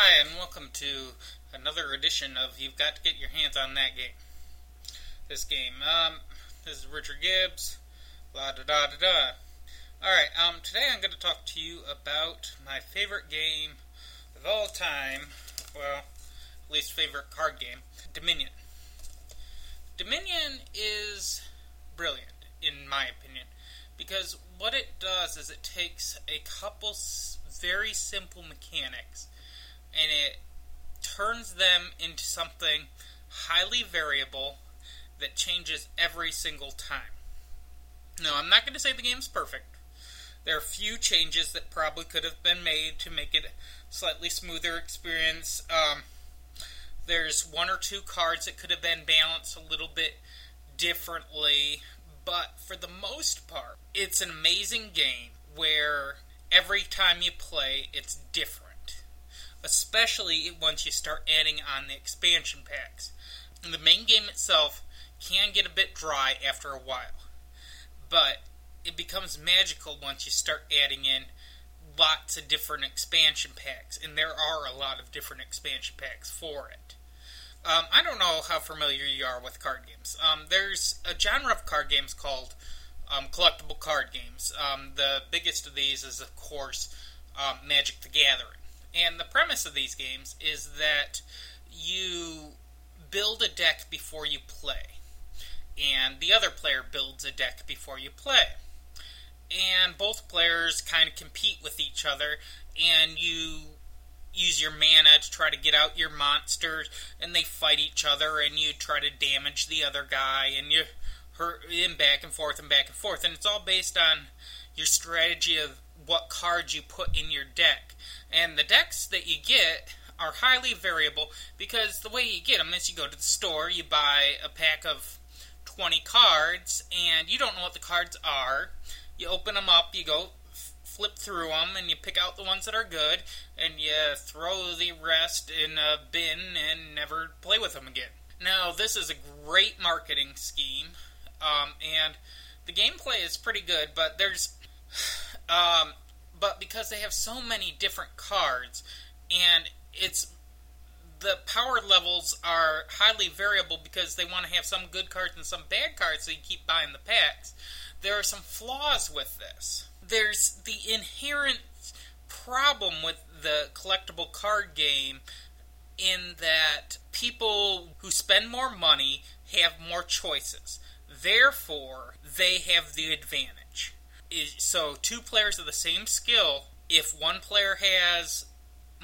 Hi, and welcome to another edition of You've Got to Get Your Hands on That Game. This game. Um, this is Richard Gibbs. La da da da da. Alright, um, today I'm going to talk to you about my favorite game of all time. Well, at least favorite card game Dominion. Dominion is brilliant, in my opinion, because what it does is it takes a couple very simple mechanics and it turns them into something highly variable that changes every single time. Now, I'm not going to say the game's perfect. There are a few changes that probably could have been made to make it a slightly smoother experience. Um, there's one or two cards that could have been balanced a little bit differently, but for the most part, it's an amazing game where every time you play, it's different especially once you start adding on the expansion packs. The main game itself can get a bit dry after a while, but it becomes magical once you start adding in lots of different expansion packs, and there are a lot of different expansion packs for it. Um, I don't know how familiar you are with card games. Um, there's a genre of card games called um, collectible card games. Um, the biggest of these is, of course, um, Magic the Gathering. And the premise of these games is that you build a deck before you play, and the other player builds a deck before you play. And both players kind of compete with each other, and you use your mana to try to get out your monsters, and they fight each other, and you try to damage the other guy, and you hurt him back and forth and back and forth. And it's all based on your strategy of what cards you put in your deck. And the decks that you get are highly variable because the way you get them is you go to the store, you buy a pack of 20 cards, and you don't know what the cards are. You open them up, you go flip through them, and you pick out the ones that are good, and you throw the rest in a bin and never play with them again. Now, this is a great marketing scheme, um, and the gameplay is pretty good, but there's. Um, but because they have so many different cards and it's the power levels are highly variable because they want to have some good cards and some bad cards so you keep buying the packs there are some flaws with this. There's the inherent problem with the collectible card game in that people who spend more money have more choices. Therefore they have the advantage is so two players of the same skill, if one player has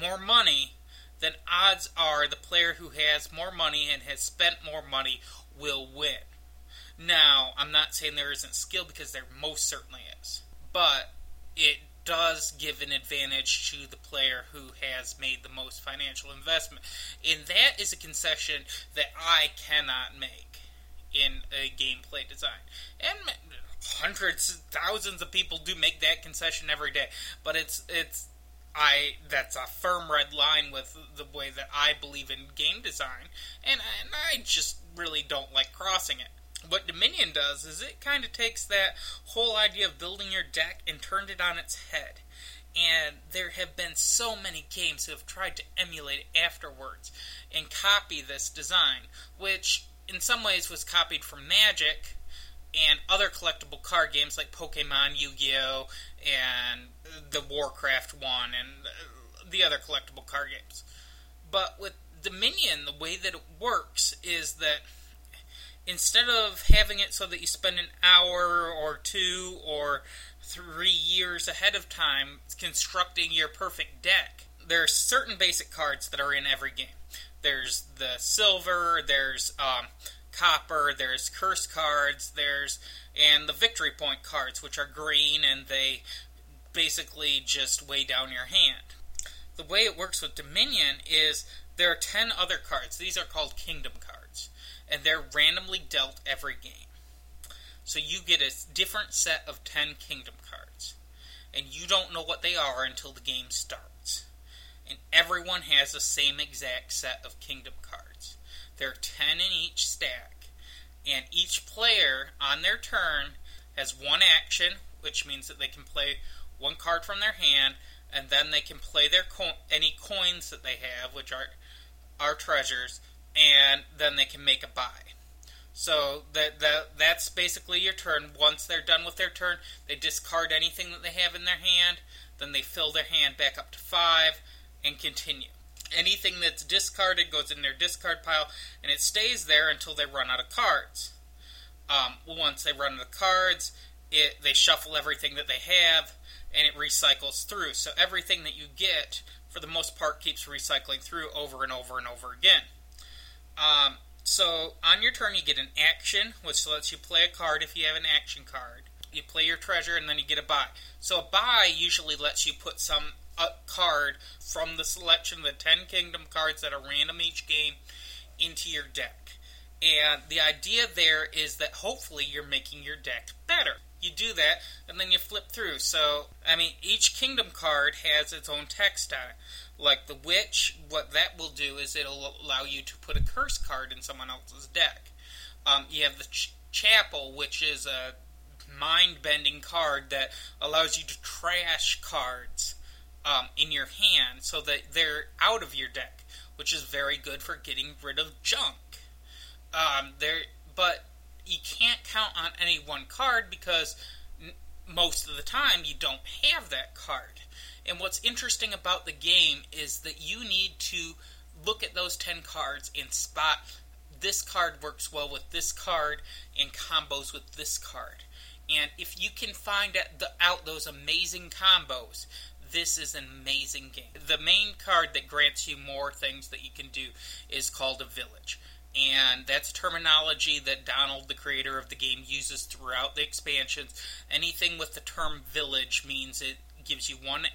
more money, then odds are the player who has more money and has spent more money will win. Now, I'm not saying there isn't skill because there most certainly is, but it does give an advantage to the player who has made the most financial investment. And that is a concession that I cannot make in a gameplay design. And hundreds, thousands of people do make that concession every day. But it's it's I that's a firm red line with the way that I believe in game design, and and I just really don't like crossing it. What Dominion does is it kind of takes that whole idea of building your deck and turned it on its head. And there have been so many games who have tried to emulate it afterwards and copy this design, which in some ways was copied from Magic, and other collectible card games like Pokemon, Yu Gi Oh!, and the Warcraft one, and the other collectible card games. But with Dominion, the way that it works is that instead of having it so that you spend an hour or two or three years ahead of time constructing your perfect deck, there are certain basic cards that are in every game. There's the silver, there's um, copper, there's curse cards, there's and the victory point cards, which are green and they basically just weigh down your hand. The way it works with Dominion is there are 10 other cards. These are called kingdom cards, and they're randomly dealt every game. So you get a different set of 10 kingdom cards, and you don't know what they are until the game starts. And everyone has the same exact set of kingdom cards. There are 10 in each stack, and each player on their turn has one action, which means that they can play one card from their hand, and then they can play their co- any coins that they have, which are are treasures, and then they can make a buy. So that that that's basically your turn. Once they're done with their turn, they discard anything that they have in their hand. Then they fill their hand back up to five and continue. Anything that's discarded goes in their discard pile, and it stays there until they run out of cards. Um, once they run out of cards, it they shuffle everything that they have, and it recycles through. So everything that you get, for the most part, keeps recycling through over and over and over again. Um, so on your turn, you get an action, which lets you play a card if you have an action card. You play your treasure, and then you get a buy. So a buy usually lets you put some card from the selection of the Ten Kingdom cards that are random each game into your deck. And the idea there is that hopefully you're making your deck better. You do that, and then you flip through. So, I mean, each kingdom card has its own text on it. Like the Witch, what that will do is it'll allow you to put a curse card in someone else's deck. Um, you have the ch- Chapel, which is a mind bending card that allows you to trash cards um, in your hand so that they're out of your deck, which is very good for getting rid of junk. Um, there, but you can't count on any one card because n- most of the time you don't have that card. And what's interesting about the game is that you need to look at those 10 cards and spot this card works well with this card and combos with this card. And if you can find out those amazing combos, this is an amazing game. The main card that grants you more things that you can do is called a village. And that's terminology that Donald, the creator of the game, uses throughout the expansions. Anything with the term village means it gives you one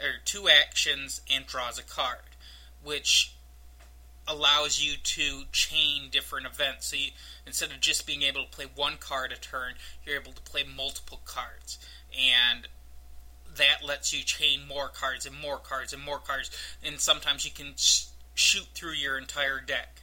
or two actions and draws a card, which allows you to chain different events. So you, instead of just being able to play one card a turn, you're able to play multiple cards. And that lets you chain more cards and more cards and more cards. And sometimes you can sh- shoot through your entire deck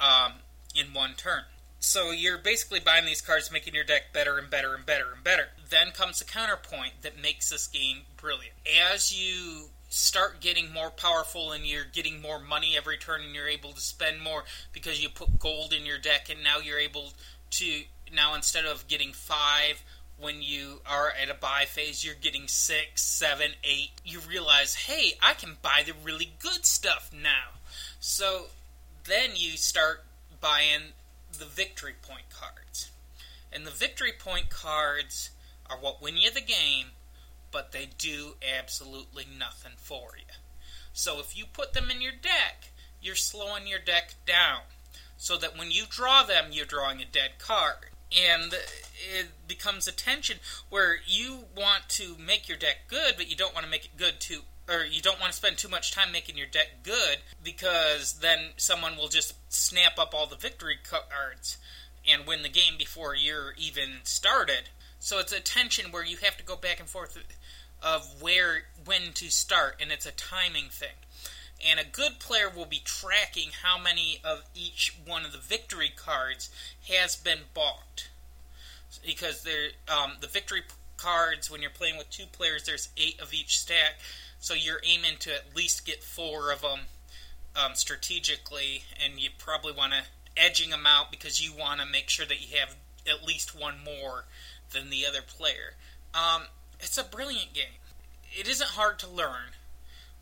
um, in one turn. So you're basically buying these cards, making your deck better and better and better and better. Then comes the counterpoint that makes this game brilliant. As you start getting more powerful and you're getting more money every turn and you're able to spend more because you put gold in your deck and now you're able to now instead of getting five when you are at a buy phase you're getting six seven eight you realize hey i can buy the really good stuff now so then you start buying the victory point cards and the victory point cards are what win you the game but they do absolutely nothing for you. So if you put them in your deck, you're slowing your deck down. So that when you draw them, you're drawing a dead card. And it becomes a tension where you want to make your deck good, but you don't want to make it good too or you don't want to spend too much time making your deck good because then someone will just snap up all the victory cards and win the game before you're even started. So it's a tension where you have to go back and forth of where when to start, and it's a timing thing. And a good player will be tracking how many of each one of the victory cards has been bought, because they're um, the victory cards when you're playing with two players. There's eight of each stack, so you're aiming to at least get four of them um, strategically, and you probably want to edging them out because you want to make sure that you have at least one more than the other player. Um, it's a brilliant game. It isn't hard to learn,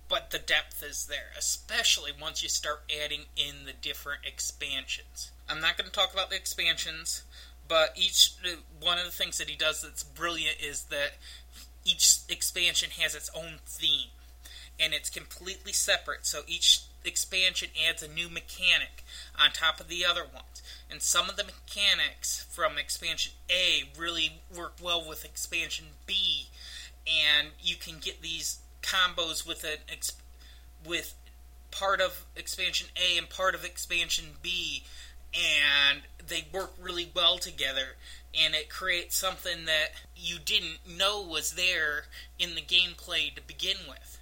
but the depth is there, especially once you start adding in the different expansions. I'm not going to talk about the expansions, but each one of the things that he does that's brilliant is that each expansion has its own theme and it's completely separate. So each expansion adds a new mechanic on top of the other ones. And some of the mechanics from expansion A really work well with expansion B, and you can get these combos with an with part of expansion A and part of expansion B, and they work really well together. And it creates something that you didn't know was there in the gameplay to begin with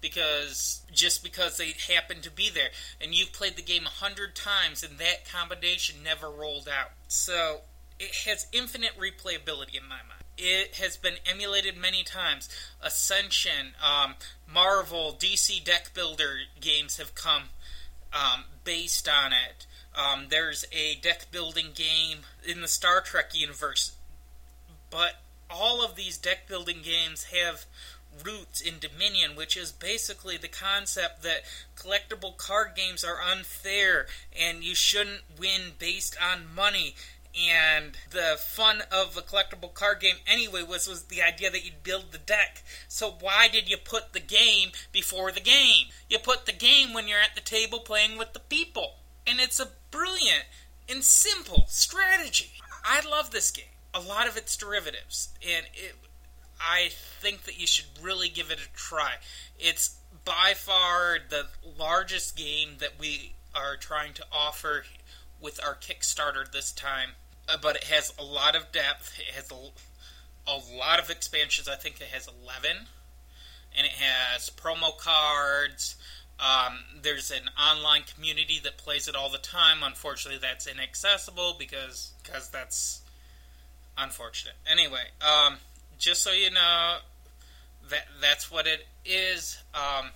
because just because they happen to be there. And you've played the game a hundred times, and that combination never rolled out. So it has infinite replayability in my mind. It has been emulated many times. Ascension, um, Marvel, DC deck builder games have come um, based on it. Um, there's a deck building game in the Star Trek universe, but all of these deck building games have roots in Dominion, which is basically the concept that collectible card games are unfair and you shouldn't win based on money. And the fun of a collectible card game anyway was, was the idea that you'd build the deck. So why did you put the game before the game? You put the game when you're at the table playing with the people. And it's a brilliant and simple strategy. I love this game. A lot of its derivatives. And it I think that you should really give it a try. It's by far the largest game that we are trying to offer with our Kickstarter this time, uh, but it has a lot of depth. It has a, a lot of expansions. I think it has 11, and it has promo cards. Um, there's an online community that plays it all the time. Unfortunately, that's inaccessible because because that's unfortunate. Anyway, um, just so you know, that that's what it is. Um,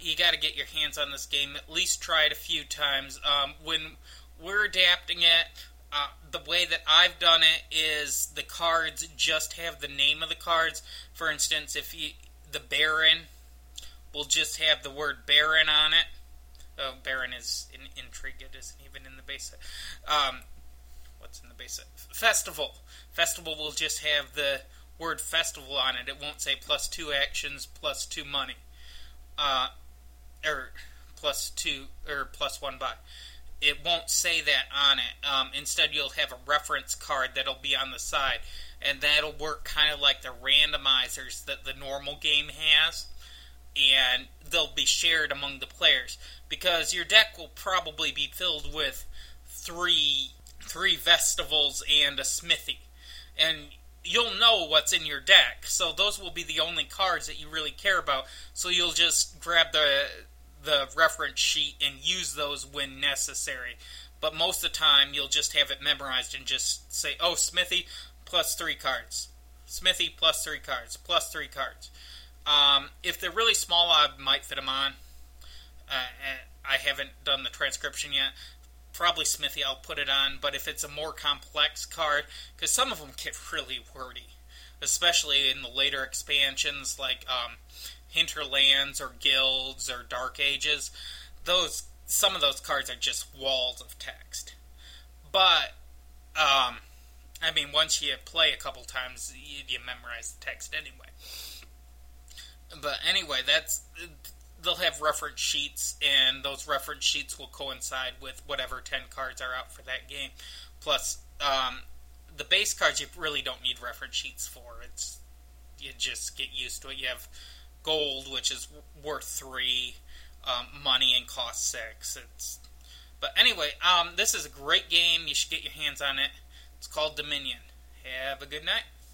you got to get your hands on this game. At least try it a few times. Um, when adapting it, uh, the way that I've done it is the cards just have the name of the cards. For instance, if you, the Baron will just have the word Baron on it. Oh, Baron is in intrigue. It isn't even in the base. Um, what's in the base? Festival. Festival will just have the word festival on it. It won't say plus two actions plus two money, uh, or plus two or plus one buy. It won't say that on it. Um, instead, you'll have a reference card that'll be on the side, and that'll work kind of like the randomizers that the normal game has, and they'll be shared among the players because your deck will probably be filled with three three festivals and a smithy, and you'll know what's in your deck. So those will be the only cards that you really care about. So you'll just grab the the reference sheet and use those when necessary. But most of the time you'll just have it memorized and just say, "Oh, Smithy plus 3 cards. Smithy plus 3 cards, plus 3 cards." Um, if they're really small, I might fit them on. Uh, I haven't done the transcription yet probably Smithy, I'll put it on. But if it's a more complex card, because some of them get really wordy, especially in the later expansions like um, Hinterlands or Guilds or Dark Ages, those some of those cards are just walls of text. But um, I mean, once you play a couple times, you, you memorize the text anyway. But anyway, that's they'll have reference sheets, and those reference sheets will coincide with whatever 10 cards are out for that game. Plus, um, the base cards you really don't need reference sheets for. It's you just get used to it. You have gold, which is worth three, um, money and cost six. It's but anyway, um, this is a great game. You should get your hands on it. It's called Dominion. Have a good night.